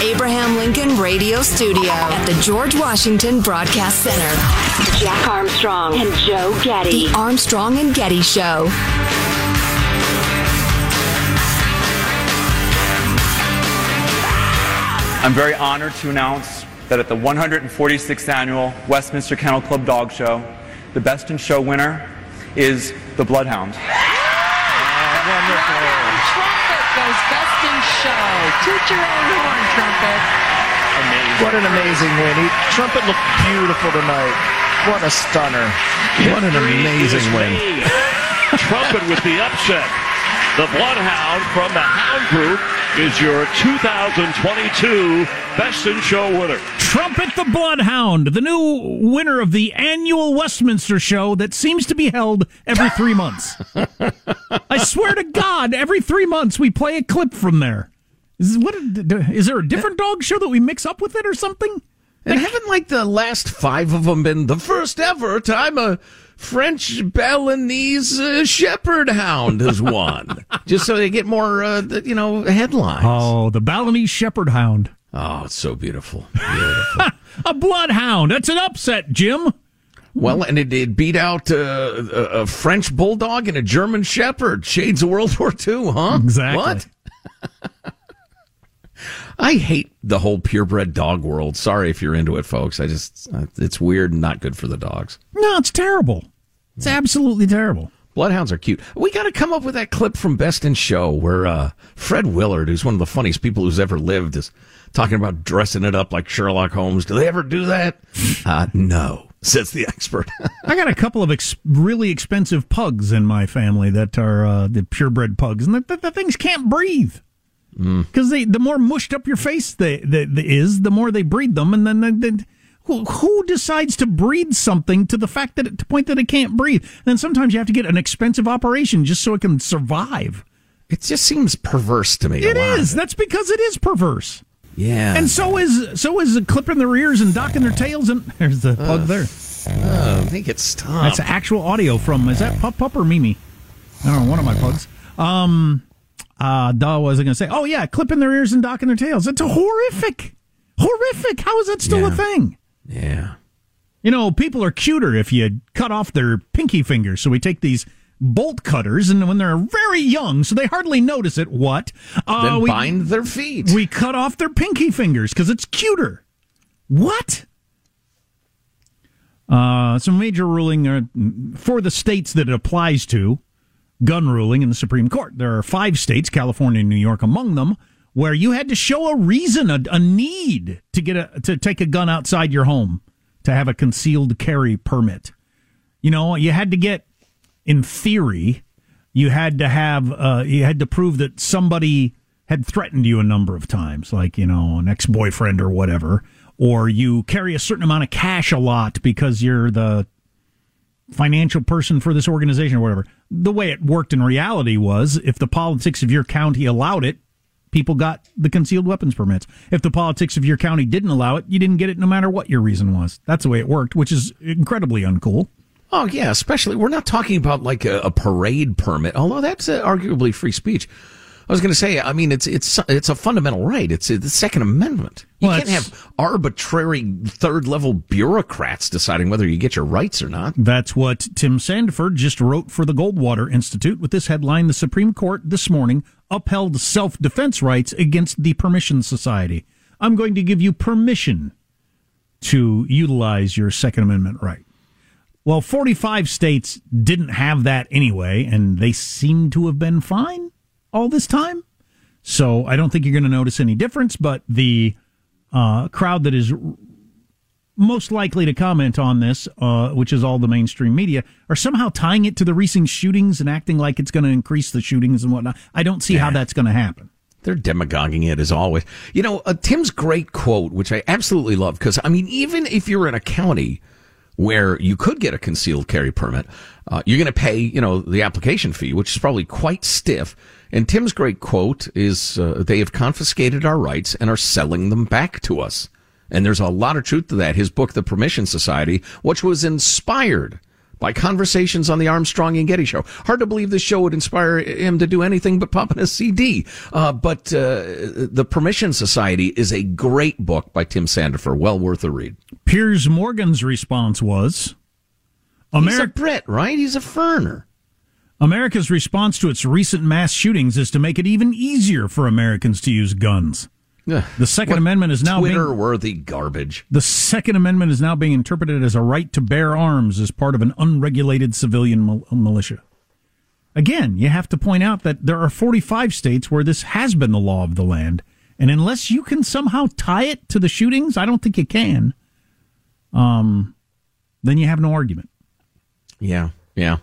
Abraham Lincoln Radio Studio at the George Washington Broadcast Center, Jack Armstrong and Joe Getty. The Armstrong and Getty Show. I'm very honored to announce that at the 146th annual Westminster Kennel Club Dog Show, the Best in Show winner is the Bloodhound. Trumpet goes best in show. Toot your own horn, Trumpet. What an amazing win. He, Trumpet looked beautiful tonight. What a stunner. What an amazing win. Trumpet with the upset. The Bloodhound from the Hound Group is your 2022 Best in Show winner. Trumpet the Bloodhound, the new winner of the annual Westminster show that seems to be held every three months. I swear to God, every three months we play a clip from there. Is, what, is there a different dog show that we mix up with it or something? And haven't like the last five of them been the first ever time a French Balinese uh, Shepherd Hound has won? Just so they get more, uh, you know, headlines. Oh, the Balinese Shepherd Hound. Oh, it's so beautiful. Beautiful. a bloodhound. That's an upset, Jim. Well, and it, it beat out uh, a, a, French bulldog and a German shepherd. Shades of World War II, huh? Exactly. What? I hate the whole purebred dog world. Sorry if you're into it, folks. I just, uh, it's weird and not good for the dogs. No, it's terrible. It's absolutely terrible. Bloodhounds are cute. We got to come up with that clip from Best in Show where uh, Fred Willard, who's one of the funniest people who's ever lived, is talking about dressing it up like Sherlock Holmes. Do they ever do that? Uh, no, says the expert. I got a couple of ex- really expensive pugs in my family that are uh, the purebred pugs, and the, the, the things can't breathe because they the more mushed up your face they, they, they is, the more they breed them, and then. then who, who decides to breed something to the fact that it, to point that it can't breathe? And then sometimes you have to get an expensive operation just so it can survive. It just seems perverse to me. It is. That's because it is perverse. Yeah. And so is so is clipping their ears and docking their tails. And there's the plug there. Oh, I think it's. That's actual audio from. Is that Pup Pup or Mimi? I don't know. One of my pugs. Um. Uh. Duh. Was I going to say? Oh yeah, clipping their ears and docking their tails. It's a horrific. Horrific. How is that still Yeah. a thing? Yeah. You know, people are cuter if you cut off their pinky fingers. So we take these bolt cutters, and when they're very young, so they hardly notice it. What? Uh, Then we, bind their feet. We cut off their pinky fingers because it's cuter. What? Uh, some major ruling uh, for the states that it applies to, gun ruling in the Supreme Court. There are five states, California and New York among them, where you had to show a reason, a, a need to get a to take a gun outside your home to have a concealed carry permit. You know, you had to get, in theory, you had to have, uh, you had to prove that somebody had threatened you a number of times, like you know, an ex boyfriend or whatever or you carry a certain amount of cash a lot because you're the financial person for this organization or whatever. The way it worked in reality was if the politics of your county allowed it, people got the concealed weapons permits. If the politics of your county didn't allow it, you didn't get it no matter what your reason was. That's the way it worked, which is incredibly uncool. Oh yeah, especially we're not talking about like a, a parade permit, although that's uh, arguably free speech. I was going to say, I mean, it's it's it's a fundamental right. It's the Second Amendment. You well, can't have arbitrary third level bureaucrats deciding whether you get your rights or not. That's what Tim Sandefur just wrote for the Goldwater Institute with this headline: The Supreme Court this morning upheld self defense rights against the Permission Society. I'm going to give you permission to utilize your Second Amendment right. Well, 45 states didn't have that anyway, and they seem to have been fine all this time. So I don't think you're going to notice any difference, but the uh, crowd that is most likely to comment on this, uh, which is all the mainstream media, are somehow tying it to the recent shootings and acting like it's going to increase the shootings and whatnot. I don't see yeah. how that's going to happen. They're demagoguing it as always. You know, uh, Tim's great quote, which I absolutely love, because I mean, even if you're in a county where you could get a concealed carry permit, uh, you're going to pay, you know, the application fee, which is probably quite stiff. And Tim's great quote is, uh, they have confiscated our rights and are selling them back to us. And there's a lot of truth to that. His book, The Permission Society, which was inspired by conversations on the Armstrong and Getty show. Hard to believe this show would inspire him to do anything but pop in a CD. Uh, but uh, The Permission Society is a great book by Tim Sandefur, Well worth a read. Piers Morgan's response was Ameri- He's a Brit, right? He's a Ferner. America's response to its recent mass shootings is to make it even easier for Americans to use guns. The Second what Amendment is now Twitter-worthy garbage. The Second Amendment is now being interpreted as a right to bear arms as part of an unregulated civilian mil- militia. Again, you have to point out that there are 45 states where this has been the law of the land, and unless you can somehow tie it to the shootings, I don't think you can. Um, then you have no argument. Yeah, yeah.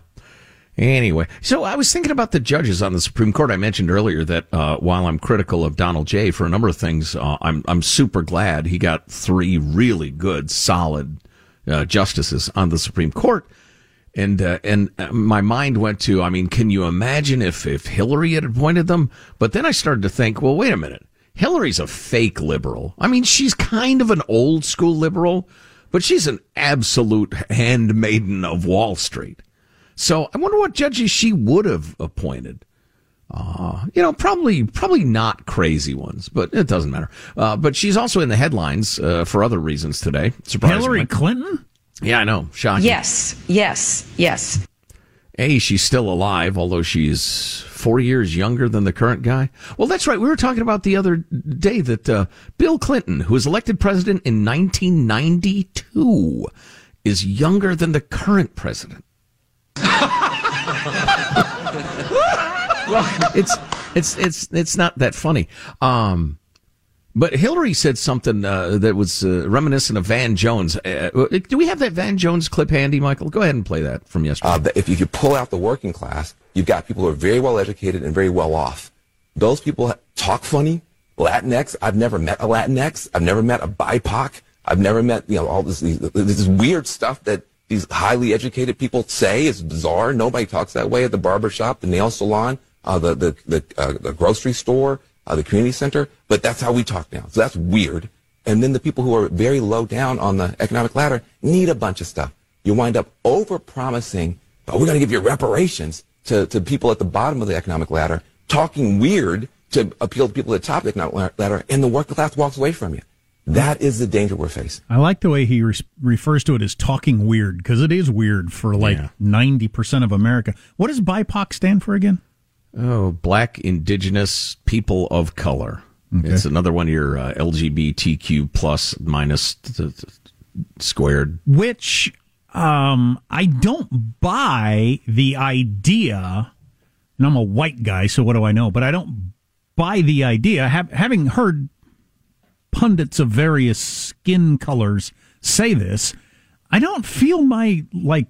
Anyway, so I was thinking about the judges on the Supreme Court. I mentioned earlier that uh, while I'm critical of Donald J. for a number of things, uh, I'm I'm super glad he got three really good, solid uh, justices on the Supreme Court. And uh, and uh, my mind went to, I mean, can you imagine if if Hillary had appointed them? But then I started to think, well, wait a minute, Hillary's a fake liberal. I mean, she's kind of an old school liberal, but she's an absolute handmaiden of Wall Street. So I wonder what judges she would have appointed. Uh, you know, probably probably not crazy ones, but it doesn't matter. Uh, but she's also in the headlines uh, for other reasons today. Surprisingly. Hillary Clinton? Yeah, I know. Shocking. Yes, yes, yes. A, she's still alive, although she's four years younger than the current guy. Well, that's right. We were talking about the other day that uh, Bill Clinton, who was elected president in 1992, is younger than the current president well, it's it's it's it's not that funny. Um, but Hillary said something uh, that was uh, reminiscent of Van Jones. Uh, uh do we have that Van Jones clip handy, Michael? Go ahead and play that from yesterday. Uh, if you pull out the working class, you've got people who are very well educated and very well off. Those people talk funny. Latinx. I've never met a Latinx. I've never met a BIPOC. I've never met you know all this this weird stuff that these highly educated people say is bizarre. Nobody talks that way at the barber shop, the nail salon, uh, the the the, uh, the, grocery store, uh, the community center. But that's how we talk now. So that's weird. And then the people who are very low down on the economic ladder need a bunch of stuff. You wind up over promising, but we're going to give you reparations to, to people at the bottom of the economic ladder, talking weird to appeal to people at the top of the economic ladder, and the working class walks away from you. That is the danger we're facing. I like the way he re- refers to it as talking weird because it is weird for like ninety percent of America. What does BIPOC stand for again? Oh, Black Indigenous People of Color. Okay. It's another one of your uh, LGBTQ plus minus th- th- squared. Which um, I don't buy the idea, and I'm a white guy, so what do I know? But I don't buy the idea, have, having heard pundits of various skin colors say this, I don't feel my like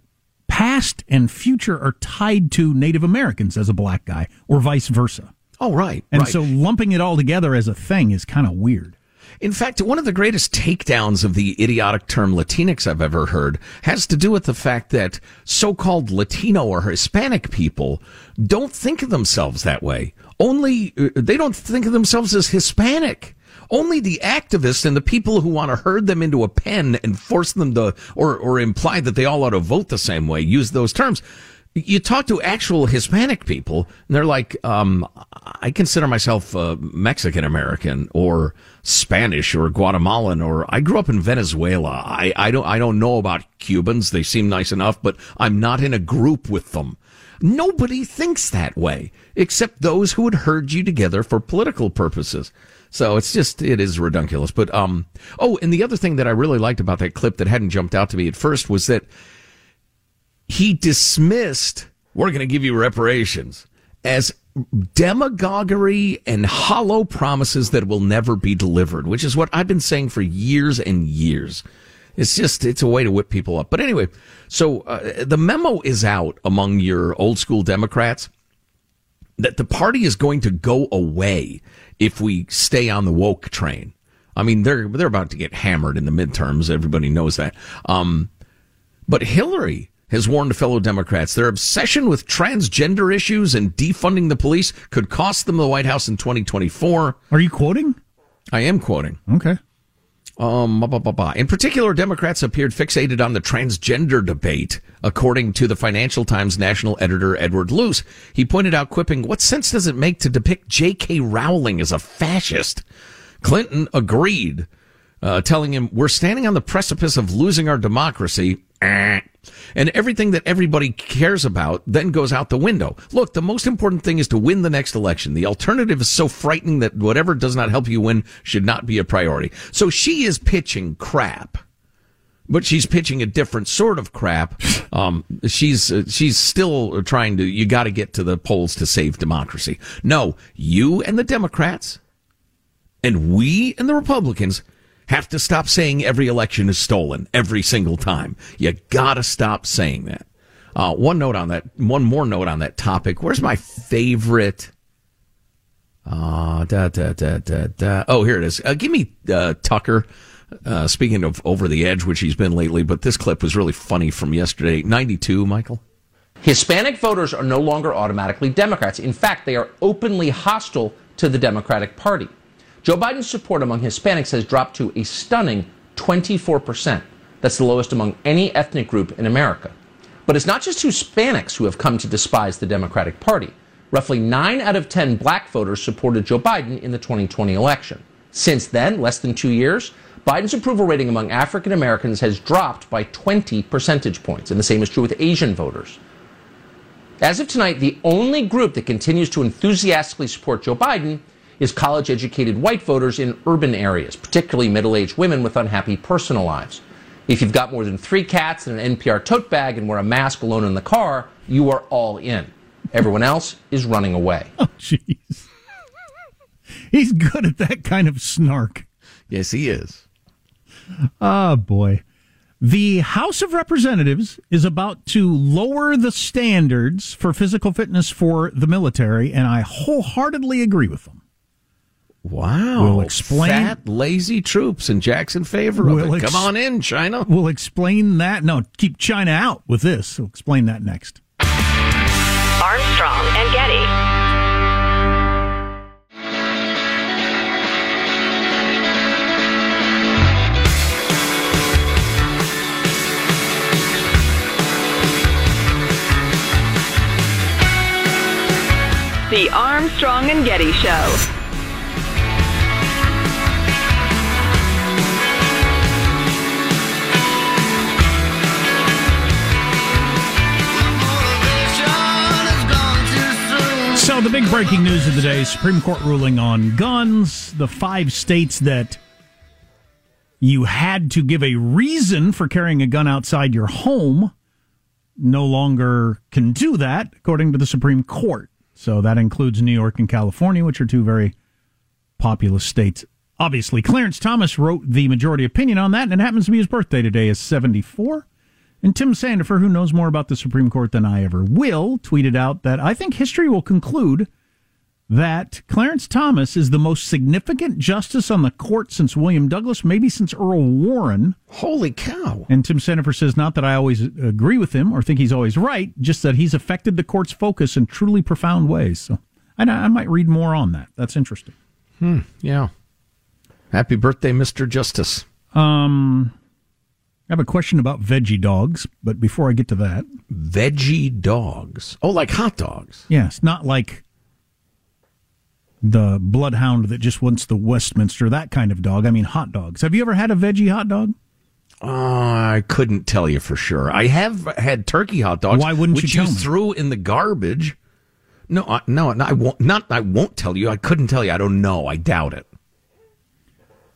past and future are tied to Native Americans as a black guy, or vice versa. Oh, right. And right. so lumping it all together as a thing is kind of weird. In fact, one of the greatest takedowns of the idiotic term Latinx I've ever heard has to do with the fact that so-called Latino or Hispanic people don't think of themselves that way. Only, uh, they don't think of themselves as Hispanic. Only the activists and the people who want to herd them into a pen and force them to, or, or imply that they all ought to vote the same way, use those terms. You talk to actual Hispanic people, and they're like, um, I consider myself uh, Mexican American or Spanish or Guatemalan, or I grew up in Venezuela. I, I don't, I don't know about Cubans. They seem nice enough, but I'm not in a group with them. Nobody thinks that way, except those who would herd you together for political purposes. So it's just, it is redunculous. But, um, oh, and the other thing that I really liked about that clip that hadn't jumped out to me at first was that he dismissed, we're going to give you reparations as demagoguery and hollow promises that will never be delivered, which is what I've been saying for years and years. It's just, it's a way to whip people up. But anyway, so uh, the memo is out among your old school Democrats that the party is going to go away if we stay on the woke train. I mean, they're they're about to get hammered in the midterms. Everybody knows that. Um, but Hillary has warned fellow Democrats their obsession with transgender issues and defunding the police could cost them the White House in 2024. Are you quoting? I am quoting. Okay. Um, in particular, Democrats appeared fixated on the transgender debate, according to the Financial Times national editor Edward Luce. He pointed out, quipping, "What sense does it make to depict J.K. Rowling as a fascist?" Clinton agreed, uh, telling him, "We're standing on the precipice of losing our democracy." And everything that everybody cares about then goes out the window. Look, the most important thing is to win the next election. The alternative is so frightening that whatever does not help you win should not be a priority. So she is pitching crap. But she's pitching a different sort of crap. Um, she's uh, she's still trying to. You got to get to the polls to save democracy. No, you and the Democrats, and we and the Republicans have to stop saying every election is stolen every single time. You gotta stop saying that. Uh, one note on that, one more note on that topic. Where's my favorite? Uh, da, da, da, da, da. Oh, here it is. Uh, give me uh, Tucker. Uh, speaking of over the edge, which he's been lately, but this clip was really funny from yesterday. 92, Michael. Hispanic voters are no longer automatically Democrats. In fact, they are openly hostile to the Democratic Party. Joe Biden's support among Hispanics has dropped to a stunning 24%. That's the lowest among any ethnic group in America. But it's not just Hispanics who have come to despise the Democratic Party. Roughly 9 out of 10 black voters supported Joe Biden in the 2020 election. Since then, less than two years, Biden's approval rating among African Americans has dropped by 20 percentage points, and the same is true with Asian voters. As of tonight, the only group that continues to enthusiastically support Joe Biden is college educated white voters in urban areas, particularly middle aged women with unhappy personal lives. If you've got more than three cats and an NPR tote bag and wear a mask alone in the car, you are all in. Everyone else is running away. Oh, jeez. He's good at that kind of snark. Yes, he is. Oh, boy. The House of Representatives is about to lower the standards for physical fitness for the military, and I wholeheartedly agree with them. Wow. We'll explain. Fat, lazy troops in Jackson favor of We'll it. ex- Come on in, China. We'll explain that. No, keep China out with this. We'll explain that next. Armstrong and Getty. The Armstrong and Getty Show. So, the big breaking news of the day Supreme Court ruling on guns. The five states that you had to give a reason for carrying a gun outside your home, no longer can do that, according to the Supreme Court. So that includes New York and California, which are two very populous states. Obviously, Clarence Thomas wrote the majority opinion on that, and it happens to be his birthday today, is 74. And Tim Sandefur, who knows more about the Supreme Court than I ever will, tweeted out that I think history will conclude that Clarence Thomas is the most significant justice on the court since William Douglas, maybe since Earl Warren. Holy cow. And Tim Sandefur says, not that I always agree with him or think he's always right, just that he's affected the court's focus in truly profound ways. So I, I might read more on that. That's interesting. Hmm, yeah. Happy birthday, Mr. Justice. Um, I have a question about veggie dogs, but before I get to that. Veggie dogs? Oh, like hot dogs? Yes, not like the bloodhound that just wants the Westminster, that kind of dog. I mean, hot dogs. Have you ever had a veggie hot dog? Uh, I couldn't tell you for sure. I have had turkey hot dogs. Why wouldn't which you you threw in the garbage? No, I, no, no, I won't. Not, I won't tell you. I couldn't tell you. I don't know. I doubt it.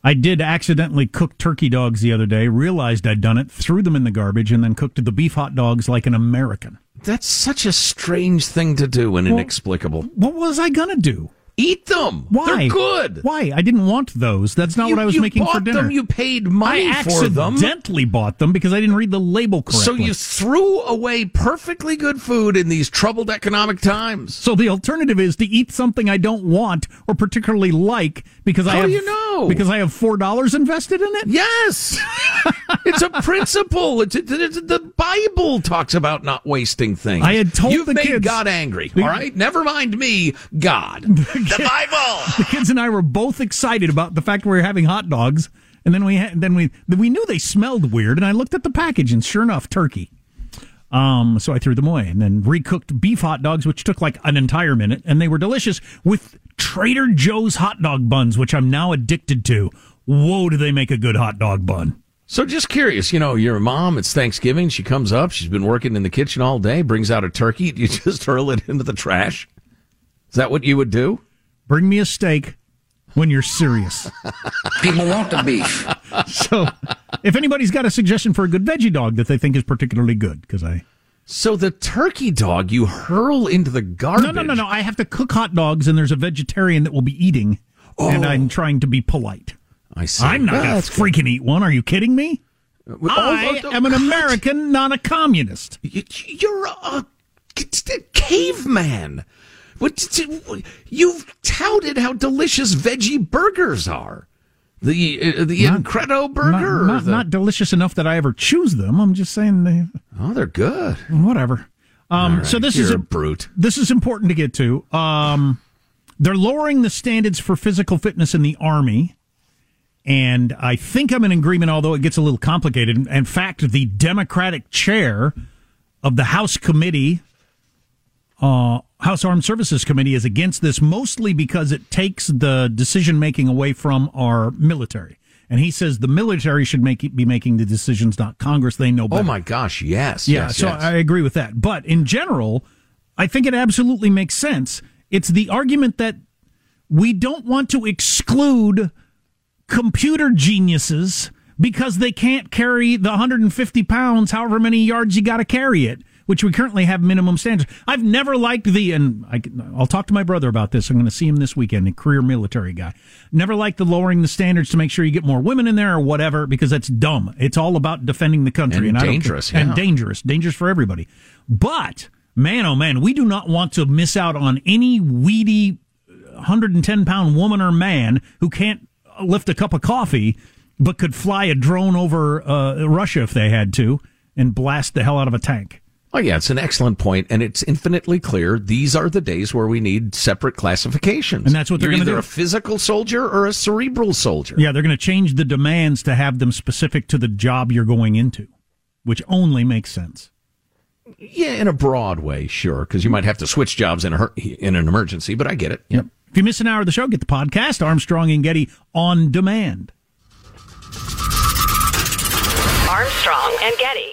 I did accidentally cook turkey dogs the other day, realized I'd done it, threw them in the garbage, and then cooked the beef hot dogs like an American. That's such a strange thing to do and Well, inexplicable. What was I going to do? Eat them. Why? They're good. Why? I didn't want those. That's not You- what I was making for dinner. them, you paid money I for them. I accidentally bought them because I didn't read the label correctly. So you threw away perfectly good food in these troubled economic times. So the alternative is to eat something I don't want or particularly like because I have do you know? because I have four dollars invested in it. Yes, it's a principle. It's, it's- the Bible talks about not wasting things. I had told You've the made kids- God angry. The- all right, never mind me. God, the Bible. The kids and I were both excited about the fact we were having hot dogs, and then we had, then we we knew they smelled weird, and I looked at the package, and sure enough, turkey. Um, so I threw them away, and then recooked beef hot dogs, which took like an entire minute, and they were delicious with Trader Joe's hot dog buns, which I'm now addicted to. Whoa, do they make a good hot dog bun? So just curious, you know, your mom, it's Thanksgiving, she comes up, she's been working in the kitchen all day, brings out a turkey, you just hurl it into the trash? Is that what you would do? Bring me a steak when you're serious. People want the beef. so, if anybody's got a suggestion for a good veggie dog that they think is particularly good, because I So the turkey dog you hurl into the garbage. no no no no, I have to cook hot dogs, and there's a vegetarian that will be eating, and I'm oh. trying to be polite. I see. I'm not Well, gonna that's good. freaking eat one. Are you kidding me? Uh, oh, I oh, am an God. American, not a communist. You- You're a caveman. What you've touted how delicious veggie burgers are. The uh, the Not- Incredo burger. Not, not, the- not delicious enough that I ever choose them. I'm just saying they. oh, they're good. Whatever. Um, right, so this you're is a a, brute. This is important to get to. Um, they're lowering the standards for physical fitness in the army, and I think I'm in agreement. Although it gets a little complicated. In fact, the Democratic chair of the House Committee, uh, House Armed Services Committee, is against this mostly because it takes the decision making away from our military. And he says the military should make be making the decisions, not Congress. They know better. Oh my gosh! Yes. Yeah, yes, so yes. I agree with that. But in general, I think it absolutely makes sense. It's the argument that we don't want to exclude computer geniuses because they can't carry the 150 pounds, however many yards you got to carry it, which we currently have minimum standards. I've never liked the, and I, will talk to my brother about this. I'm going to see him this weekend, a career military guy. Never liked the lowering the standards to make sure you get more women in there or whatever because that's dumb. It's all about defending the country And don't- dangerous, and dangerous, dangerous for everybody. But man, oh man, we do not want to miss out on any weedy 110 pound woman or man who can't lift a cup of coffee but could fly a drone over uh, Russia if they had to and blast the hell out of a tank. Oh yeah, it's an excellent point, and it's infinitely clear. These are the days where we need separate classifications, And that's what they're gonna either a physical soldier or a cerebral soldier. Yeah, they're going to change the demands to have them specific to the job you're going into, which only makes sense. Yeah, in a broad way, sure, because you might have to switch jobs in a in an emergency. But I get it. Yep. If you miss an hour of the show, get the podcast Armstrong and Getty on demand. Armstrong and Getty.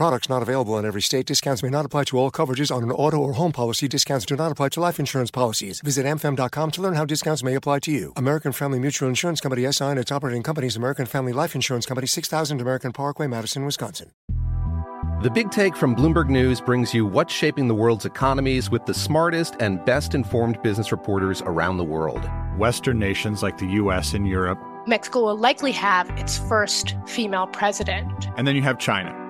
Products not available in every state. Discounts may not apply to all coverages on an auto or home policy. Discounts do not apply to life insurance policies. Visit amfam.com to learn how discounts may apply to you. American Family Mutual Insurance Company SI and its operating companies American Family Life Insurance Company 6000 American Parkway, Madison, Wisconsin. The Big Take from Bloomberg News brings you what's shaping the world's economies with the smartest and best informed business reporters around the world. Western nations like the US and Europe. Mexico will likely have its first female president. And then you have China.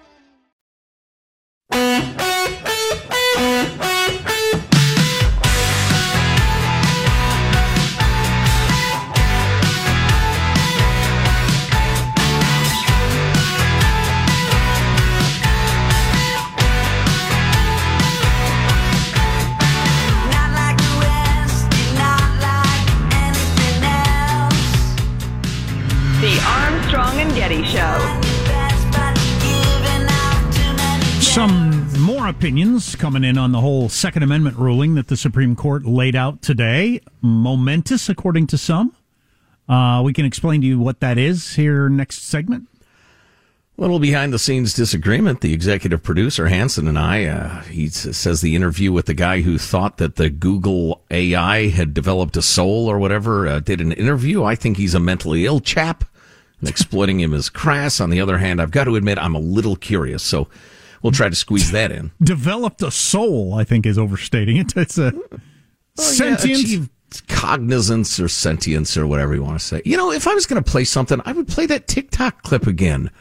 Some more opinions coming in on the whole Second Amendment ruling that the Supreme Court laid out today. Momentous, according to some. Uh, we can explain to you what that is here next segment. Little behind the scenes disagreement. The executive producer, Hanson, and I, uh, he says the interview with the guy who thought that the Google AI had developed a soul or whatever uh, did an interview. I think he's a mentally ill chap and exploiting him is crass. On the other hand, I've got to admit, I'm a little curious. So we'll try to squeeze that in. Developed a soul, I think, is overstating it. It's a yeah, sentient. achieved cognizance or sentience or whatever you want to say. You know, if I was going to play something, I would play that TikTok clip again.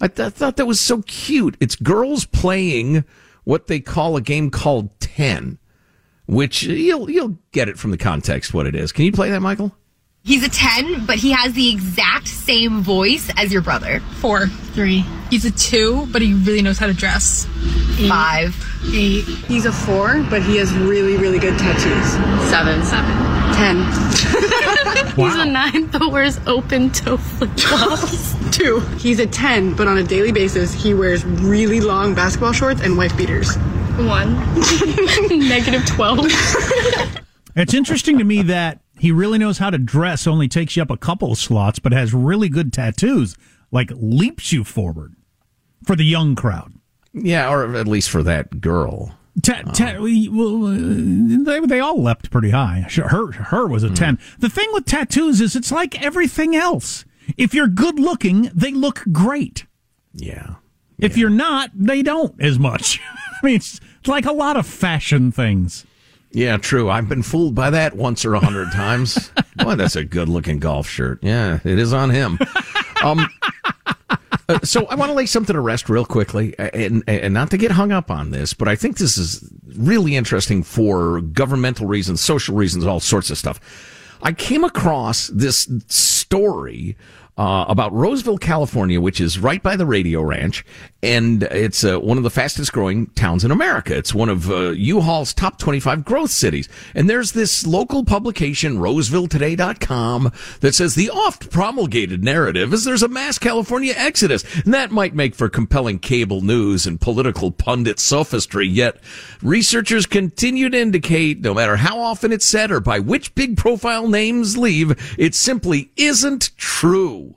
I, th- I thought that was so cute. It's girls playing what they call a game called Ten, which you'll you'll get it from the context what it is. Can you play that, Michael? He's a 10, but he has the exact same voice as your brother. Four. Three. He's a two, but he really knows how to dress. Five. Eight. He's a four, but he has really, really good tattoos. Seven. Seven. Ten. He's a nine, but wears open toe flip flops. Two. He's a ten, but on a daily basis, he wears really long basketball shorts and wife beaters. One. Negative 12. It's interesting to me that he really knows how to dress, only takes you up a couple of slots, but has really good tattoos, like leaps you forward for the young crowd. Yeah, or at least for that girl. Ta- ta- we- well, uh, they, they all leapt pretty high. Her, her was a 10. The thing with tattoos is it's like everything else. If you're good looking, they look great. Yeah. If you're not, they don't as much. I mean, it's like a lot of fashion things. Yeah, true. I've been fooled by that once or a hundred times. Boy, that's a good looking golf shirt. Yeah, it is on him. Um, uh, so I want to lay something to rest real quickly, and, and not to get hung up on this, but I think this is really interesting for governmental reasons, social reasons, all sorts of stuff. I came across this story uh, about Roseville, California, which is right by the radio ranch, and it's uh, one of the fastest growing towns in America. It's one of uh, U-Haul's top 25 growth cities. And there's this local publication, RosevilleToday.com, that says the oft promulgated narrative is there's a mass California exodus. And that might make for compelling cable news and political pundit sophistry. Yet researchers continue to indicate no matter how often it's said or by which big profile names leave, it simply isn't true.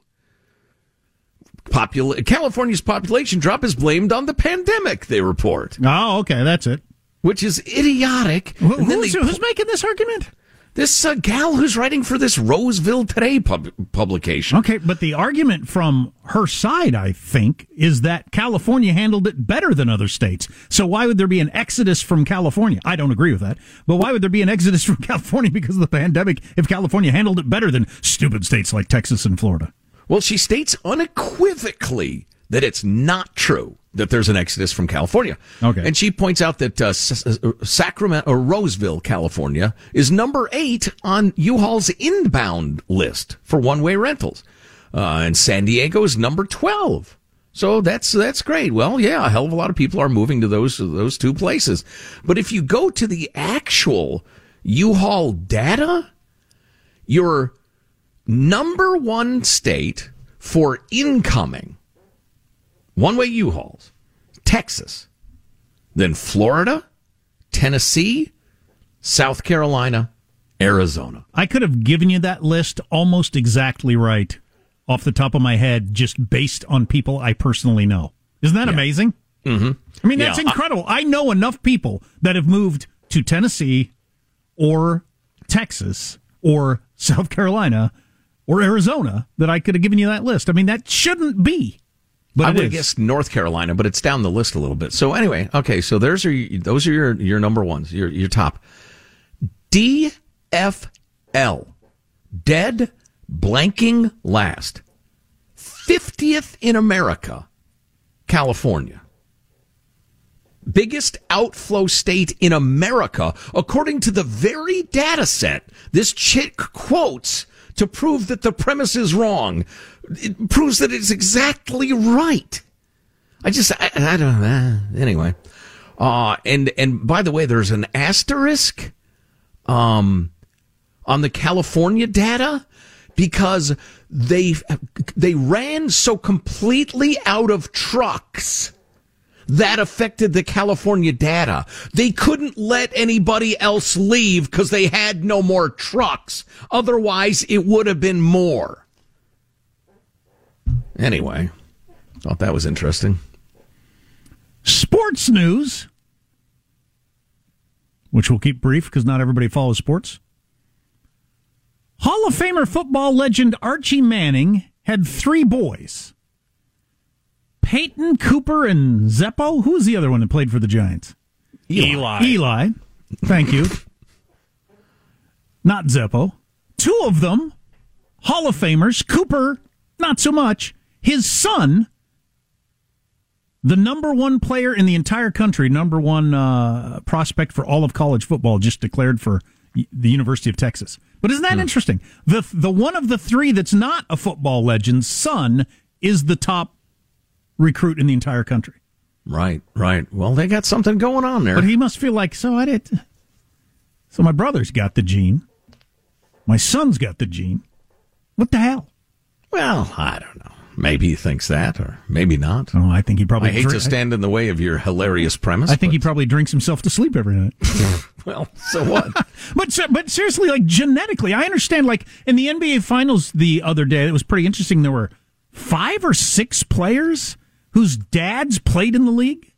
Popula- California's population drop is blamed on the pandemic, they report. Oh, okay, that's it. Which is idiotic. Who, who's, who's, making this argument? This uh, gal who's writing for this Roseville Today pub- publication. Okay, but the argument from her side, I think, is that California handled it better than other states. So why would there be an exodus from California? I don't agree with that. But why would there be an exodus from California because of the pandemic if California handled it better than stupid states like Texas and Florida? Well, she states unequivocally that it's not true that there's an exodus from California. Okay. And she points out that uh, uh, Sacramento or Roseville, California, is number eight on U-Haul's inbound list for one-way rentals, uh, and San Diego is number twelve. So that's that's great. Well, yeah, a hell of a lot of people are moving to those those two places. But if you go to the actual U-Haul data, you're number one state for incoming one way U Hauls, Texas, then Florida, Tennessee, South Carolina, Arizona. I could have given you that list almost exactly right off the top of my head, just based on people I personally know. Isn't that yeah. amazing? Mm-hmm. I mean, that's yeah. incredible. I know enough people that have moved to Tennessee or Texas or South Carolina or Arizona that I could have given you that list. I mean, that shouldn't be. But I would have guessed North Carolina, but it's down the list a little bit. So anyway, okay, so there's are those are your your number ones, your your top. DFL, dead blanking last, fiftieth in America, California. Biggest outflow state in America, according to the very data set this chick quotes to prove that the premise is wrong. It proves that it's exactly right. I just, I, I don't know. Anyway. Uh, and, and by the way, there's an asterisk, um, on the California data because they, they ran so completely out of trucks that affected the California data. They couldn't let anybody else leave because they had no more trucks. Otherwise, it would have been more. Anyway, thought that was interesting. Sports news, which we'll keep brief because not everybody follows sports. Hall of Famer football legend Archie Manning had three boys. Peyton Cooper and Zeppo. Who was the other one that played for the Giants? Eli. Eli. Thank you. Not Zeppo. Two of them, Hall of Famers. Cooper, not so much. His son, the number one player in the entire country, number one uh, prospect for all of college football, just declared for the University of Texas. But isn't that hmm. interesting? The the one of the three that's not a football legend's son is the top recruit in the entire country. Right, right. Well, they got something going on there. But he must feel like so I did. So my brother's got the gene. My son's got the gene. What the hell? Well, I don't know. Maybe he thinks that, or maybe not. Oh, I think he probably. I hate to stand in the way of your hilarious premise. I think but... he probably drinks himself to sleep every night. well, so what? but but seriously, like genetically, I understand. Like in the NBA Finals the other day, it was pretty interesting. There were five or six players whose dads played in the league?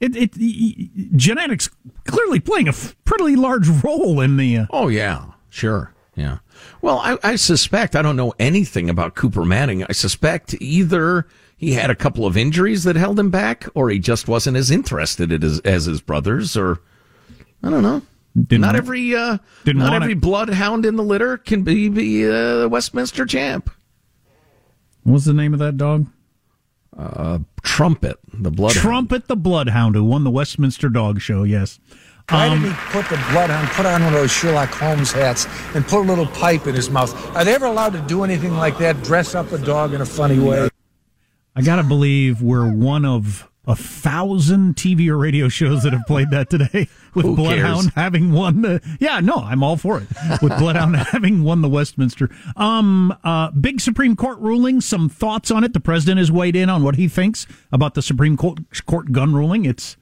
It, it, it genetics clearly playing a pretty large role in the. Uh... oh yeah, sure, yeah. Well, I, I suspect I don't know anything about Cooper Manning. I suspect either he had a couple of injuries that held him back, or he just wasn't as interested as, as his brothers, or I don't know. Didn't not every uh, not every it. bloodhound in the litter can be be uh, Westminster champ. What's the name of that dog? Uh, Trumpet, the bloodhound. Trumpet the Bloodhound, who won the Westminster Dog Show, yes. Why Um, did he put the bloodhound, put on one of those Sherlock Holmes hats, and put a little pipe in his mouth? Are they ever allowed to do anything like that? Dress up a dog in a funny way? I gotta believe we're one of a thousand TV or radio shows that have played that today. With Who Bloodhound cares? having won the yeah, no, I'm all for it. With Bloodhound having won the Westminster. Um uh big Supreme Court ruling, some thoughts on it. The president has weighed in on what he thinks about the Supreme Court, Court gun ruling. It's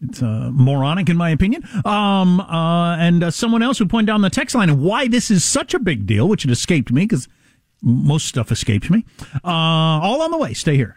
it's uh, moronic, in my opinion. Um, uh, and uh, someone else who pointed down the text line and why this is such a big deal, which it escaped me because most stuff escapes me. Uh, all on the way. Stay here.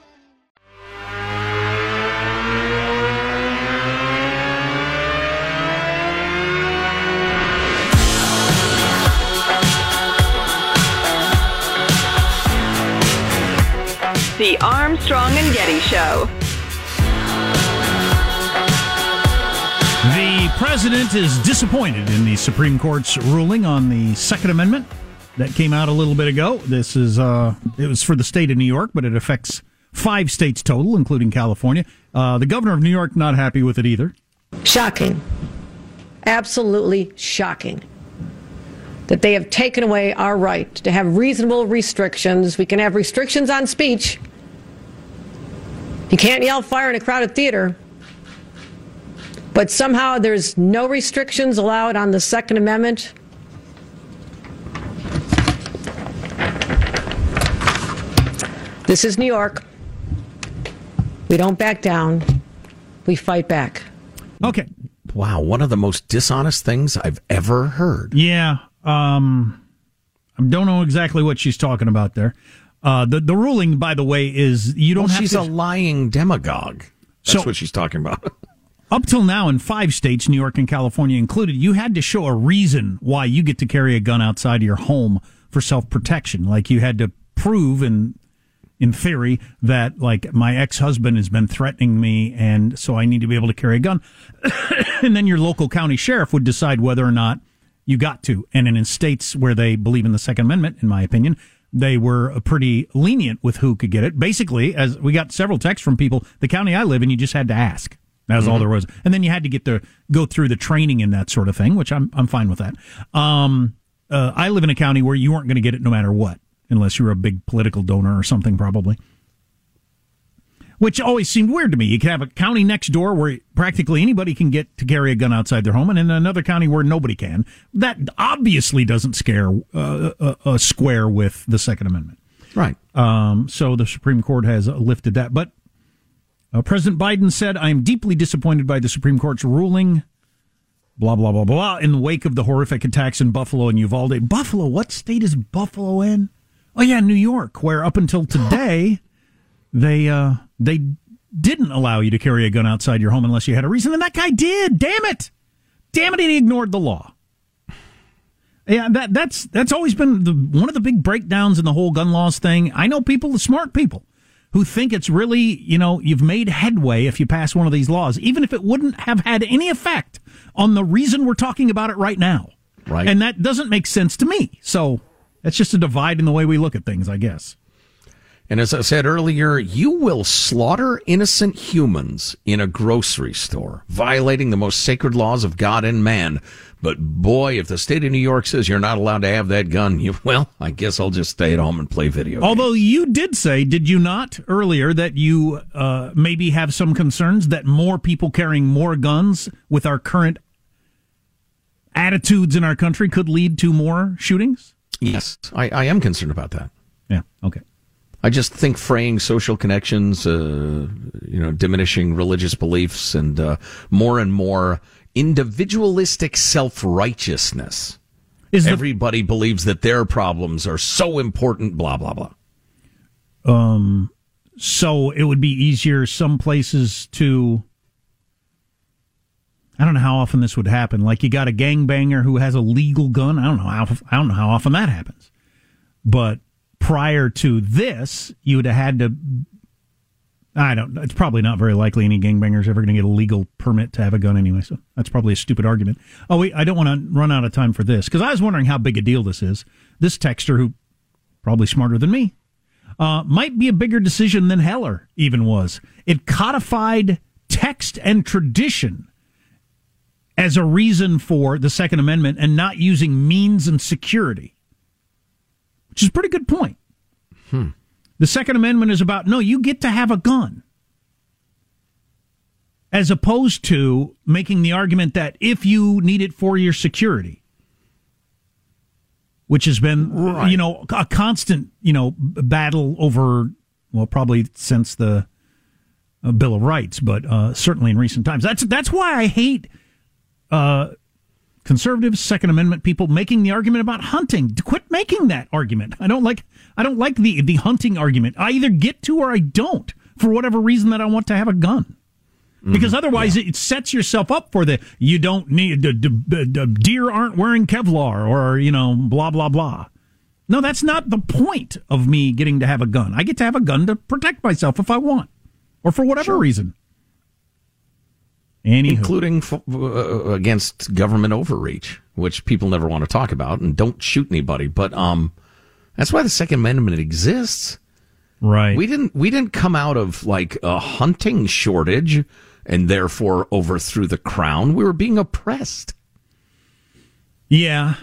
The Armstrong and Getty Show. The president is disappointed in the Supreme Court's ruling on the Second Amendment that came out a little bit ago. This is uh, it was for the state of New York, but it affects five states total, including California. Uh, the governor of New York not happy with it either. Shocking. Absolutely shocking. That they have taken away our right to have reasonable restrictions. We can have restrictions on speech. You can't yell fire in a crowded theater. But somehow there's no restrictions allowed on the Second Amendment. This is New York. We don't back down. We fight back. Okay. Wow, one of the most dishonest things I've ever heard. Yeah. Um, I don't know exactly what she's talking about there. Uh, the the ruling, by the way, is you don't Well, she's to. a lying demagogue. That's So- what she's talking about. Up till now, in five states, New York and California included, you had to show a reason why you get to carry a gun outside of your home for self protection. Like you had to prove, in in theory, that like my ex husband has been threatening me, and so I need to be able to carry a gun. and then your local county sheriff would decide whether or not You got to. And in states where they believe in the Second Amendment, in my opinion, they were pretty lenient with who could get it. Basically, as we got several texts from people, the county I live in, you just had to ask. That was all Mhm. there was. And then you had to get the go through the training and that sort of thing, which I'm I'm fine with that. Um, uh, I live in a county where you weren't going to get it no matter what, unless you were a big political donor or something, probably. Which always seemed weird to me. You could have a county next door where practically anybody can get to carry a gun outside their home, and in another county where nobody can. That obviously doesn't scare uh, uh, uh, square with the Second Amendment. Right. Um, so the Supreme Court has lifted that. But uh, President Biden said, I am deeply disappointed by the Supreme Court's ruling. Blah, blah, blah, blah. In the wake of the horrific attacks in Buffalo and Uvalde. Buffalo, what state is Buffalo in? Oh, yeah, New York, where up until today, they, uh, they didn't allow you to carry a gun outside your home unless you had a reason. And that guy did. Damn it. Damn it, he ignored the law. Yeah, that that's that's always been the, one of the big breakdowns in the whole gun laws thing. I know people, the smart people, who think it's really you know you've made headway if you pass one of these laws, even if it wouldn't have had any effect on the reason we're talking about it right now. Right, and that doesn't make sense to me. So that's just a divide in the way we look at things, I guess. And as I said earlier, you will slaughter innocent humans in a grocery store, violating the most sacred laws of God and man. But boy, if the state of New York says you're not allowed to have that gun, you, well, I guess I'll just stay at home and play video. Although you did say, did you not earlier, that you uh, maybe have some concerns that more people carrying more guns with our current attitudes in our country could lead to more shootings? Yes, I, I am concerned about that. Yeah. Okay. I just think fraying social connections, uh, you know, diminishing religious beliefs, and uh, more and more individualistic self righteousness. The- Everybody believes that their problems are so important. Blah blah blah. Um, so it would be easier some places to. I don't know how often this would happen. Like you got a gangbanger who has a legal gun. I don't know how. I don't know how often that happens. But prior to this, you would have had to. I don't. It's probably not very likely any gangbanger is ever going to get a legal permit to have a gun anyway. So that's probably a stupid argument. Oh wait, I don't want to run out of time for this because I was wondering how big a deal this is. This texter, who probably smarter than me, uh, might be a bigger decision than Heller even was. It codified text and tradition as a reason for the Second Amendment and not using means and security, which is a pretty good point. Hmm. The Second Amendment is about no, you get to have a gun. As opposed to making the argument that if you need it for your security, which has been, you know, a constant, you know, battle over, well, probably since the uh, Bill of Rights, but uh, certainly in recent times. That's that's why I hate uh, conservatives, Second Amendment people making the argument about hunting. Quit making that argument. I don't like I don't like the the hunting argument. I either get to or I don't for whatever reason that I want to have a gun. Mm-hmm. Because otherwise, it sets yourself up for the you don't need the, the, the deer aren't wearing Kevlar or you know blah blah blah. No, that's not the point of me getting to have a gun. I get to have a gun to protect myself if I want, or for whatever reason. Anywho. including f- uh, against government overreach, which people never want to talk about, and don't shoot anybody. But um, that's why the Second Amendment exists. Right. We didn't we didn't come out of like a hunting shortage and therefore overthrew the crown. We were being oppressed. Yeah.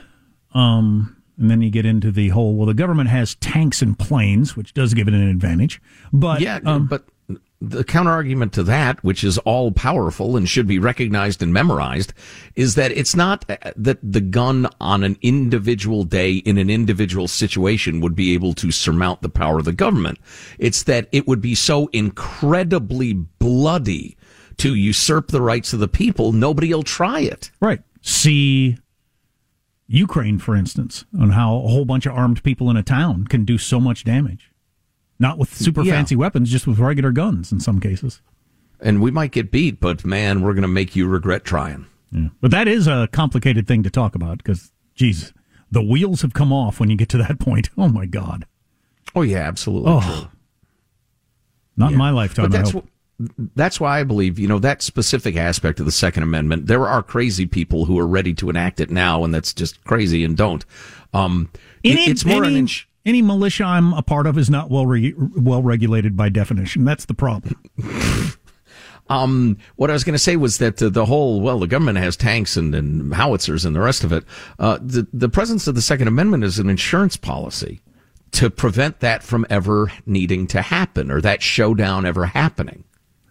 Um, and then you get into the whole, well, the government has tanks and planes, which does give it an advantage. But yeah, um, but the counter argument to that, which is all powerful and should be recognized and memorized, is that it's not uh, that the gun on an individual day in an individual situation would be able to surmount the power of the government. It's that it would be so incredibly bloody to usurp the rights of the people, nobody will try it. Right. See Ukraine, for instance, on how a whole bunch of armed people in a town can do so much damage. Not with super Yeah. fancy weapons, just with regular guns in some cases. And we might get beat, but man, we're going to make you regret trying. Yeah. But that is a complicated thing to talk about because, geez, the wheels have come off when you get to that point. Oh, my God. Oh, yeah, absolutely. Oh. Not in my lifetime, But I that's hope. wh- that's why I believe, you know, that specific aspect of the Second Amendment, there are crazy people who are ready to enact it now, and that's just crazy and don't. Um, Any, it's more any, an inch. Any militia I'm a part of is not well re- well regulated by definition. That's the problem. Um, what I was going to say was that uh, the whole, well, the government has tanks and, and howitzers and the rest of it. Uh, the, the presence of the Second Amendment is an insurance policy to prevent that from ever needing to happen or that showdown ever happening.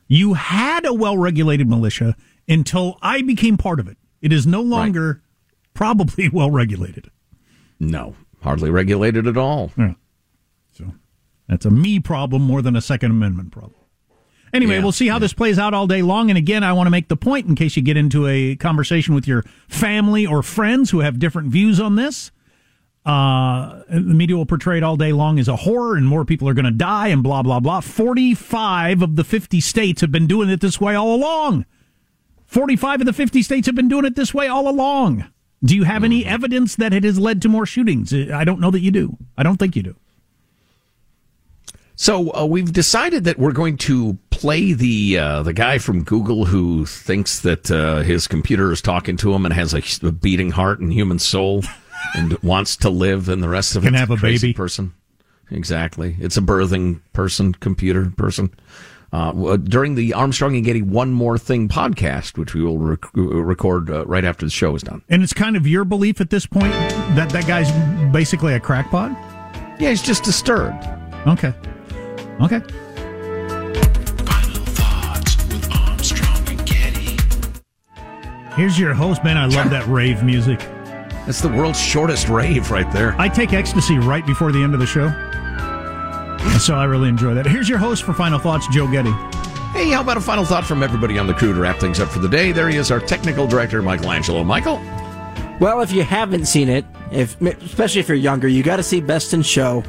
You had a well regulated militia until I became part of it. It is no longer probably well regulated. No, hardly regulated at all. Yeah. So that's a me problem more than a Second Amendment problem. Anyway, Yeah, we'll see how this plays out all day long. And again, I want to make the point in case you get into a conversation with your family or friends who have different views on this. Uh, the media will portray it all day long as a horror and more people are going to die and blah, blah, blah. 45 of the 50 states have been doing it this way all along. 45 of the 50 states have been doing it this way all along. Do you have any evidence that it has led to more shootings? I don't know that you do. I don't think you do. So uh, we've decided that we're going to play the uh, the guy from Google who thinks that uh, his computer is talking to him and has a, a beating heart and human soul and wants to live, and the rest of Can have a baby. person. Exactly, it's a birthing person, computer person. Uh, during the Armstrong and Getty One More Thing podcast, which we will rec- record uh, right after the show is done. And it's kind of your belief at this point that that guy's basically a crackpot? Yeah, he's just disturbed. Okay. Okay. Here's your host, man. I love that rave music. That's the world's shortest rave right there. I take ecstasy right before the end of the show. So I really enjoy that. Here's your host for Final Thoughts, Joe Getty. Hey, how about a final thought from everybody on the crew to wrap things up for the day? There he is, our technical director, Michelangelo. Michael? Well, if you haven't seen it, if especially if you're younger, you got to see Best in Show.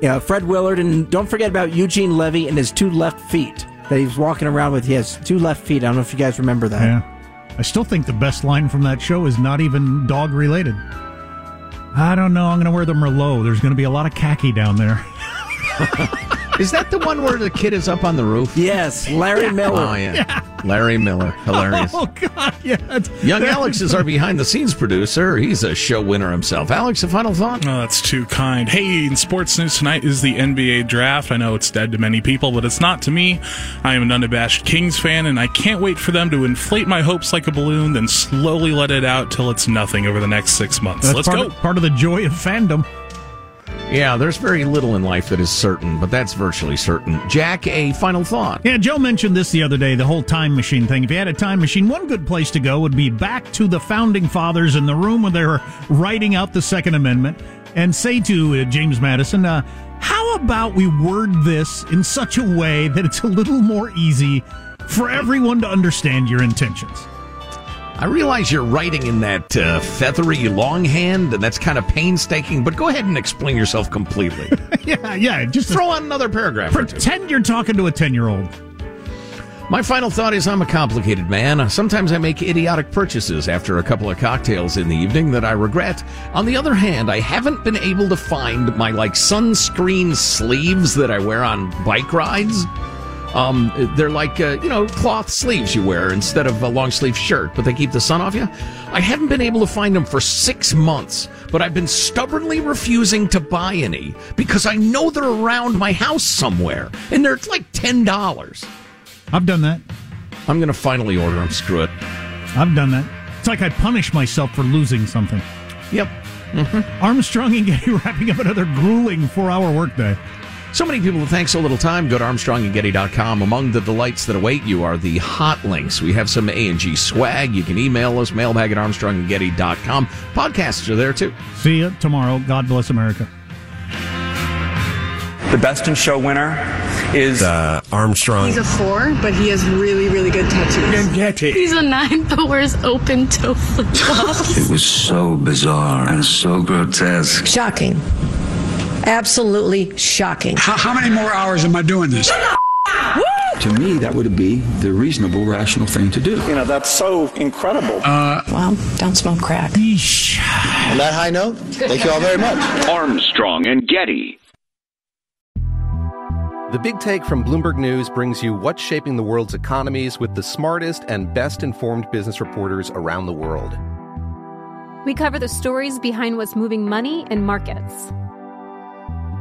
Yeah, Fred Willard, and don't forget about Eugene Levy and his two left feet that he's walking around with. He has two left feet. I don't know if you guys remember that. Yeah. I still think the best line from that show is not even dog related. I don't know. I'm going to wear the Merlot. There's going to be a lot of khaki down there. Is that the one where the kid is up on the roof? Yes, Larry Miller. Oh, yeah. Larry Miller. Hilarious. Oh, God. Yeah. Young Alex is our behind the scenes producer. He's a show winner himself. Alex, a final thought? Oh, that's too kind. Hey, in sports news tonight is the NBA draft. I know it's dead to many people, but it's not to me. I am an unabashed Kings fan, and I can't wait for them to inflate my hopes like a balloon, then slowly let it out till it's nothing over the next six months. That's Let's part go. Of, part of the joy of fandom. Yeah, there's very little in life that is certain, but that's virtually certain. Jack, a final thought. Yeah, Joe mentioned this the other day, the whole time machine thing. If you had a time machine, one good place to go would be back to the founding fathers in the room where they were writing out the Second Amendment and say to uh, James Madison, uh, how about we word this in such a way that it's a little more easy for everyone to understand your intentions? I realize you're writing in that uh, feathery longhand, and that's kind of painstaking, but go ahead and explain yourself completely. yeah, yeah. Just throw on another paragraph. Pretend you're talking to a 10 year old. My final thought is I'm a complicated man. Sometimes I make idiotic purchases after a couple of cocktails in the evening that I regret. On the other hand, I haven't been able to find my like sunscreen sleeves that I wear on bike rides. Um, they're like, uh, you know, cloth sleeves you wear instead of a long sleeve shirt, but they keep the sun off you. I haven't been able to find them for six months, but I've been stubbornly refusing to buy any because I know they're around my house somewhere and they're like $10. I've done that. I'm going to finally order them. Screw it. I've done that. It's like I punish myself for losing something. Yep. Armstrong and Getty wrapping up another grueling four hour workday. So many people that thank so little time. Go to ArmstrongandGetty.com. Among the delights that await you are the hot links. We have some A&G swag. You can email us, mailbag at ArmstrongandGetty.com. Podcasts are there too. See you tomorrow. God bless America. The Best in Show winner is uh, Armstrong. He's a four, but he has really, really good tattoos. He's a nine, but wears open toe flip flops. It was so bizarre and so grotesque. Shocking. Absolutely shocking. How, how many more hours am I doing this? To me, that would be the reasonable, rational thing to do. You know, that's so incredible. Uh, well, don't smoke crack. On that high note, thank you all very much. Armstrong and Getty. The Big Take from Bloomberg News brings you what's shaping the world's economies with the smartest and best informed business reporters around the world. We cover the stories behind what's moving money and markets.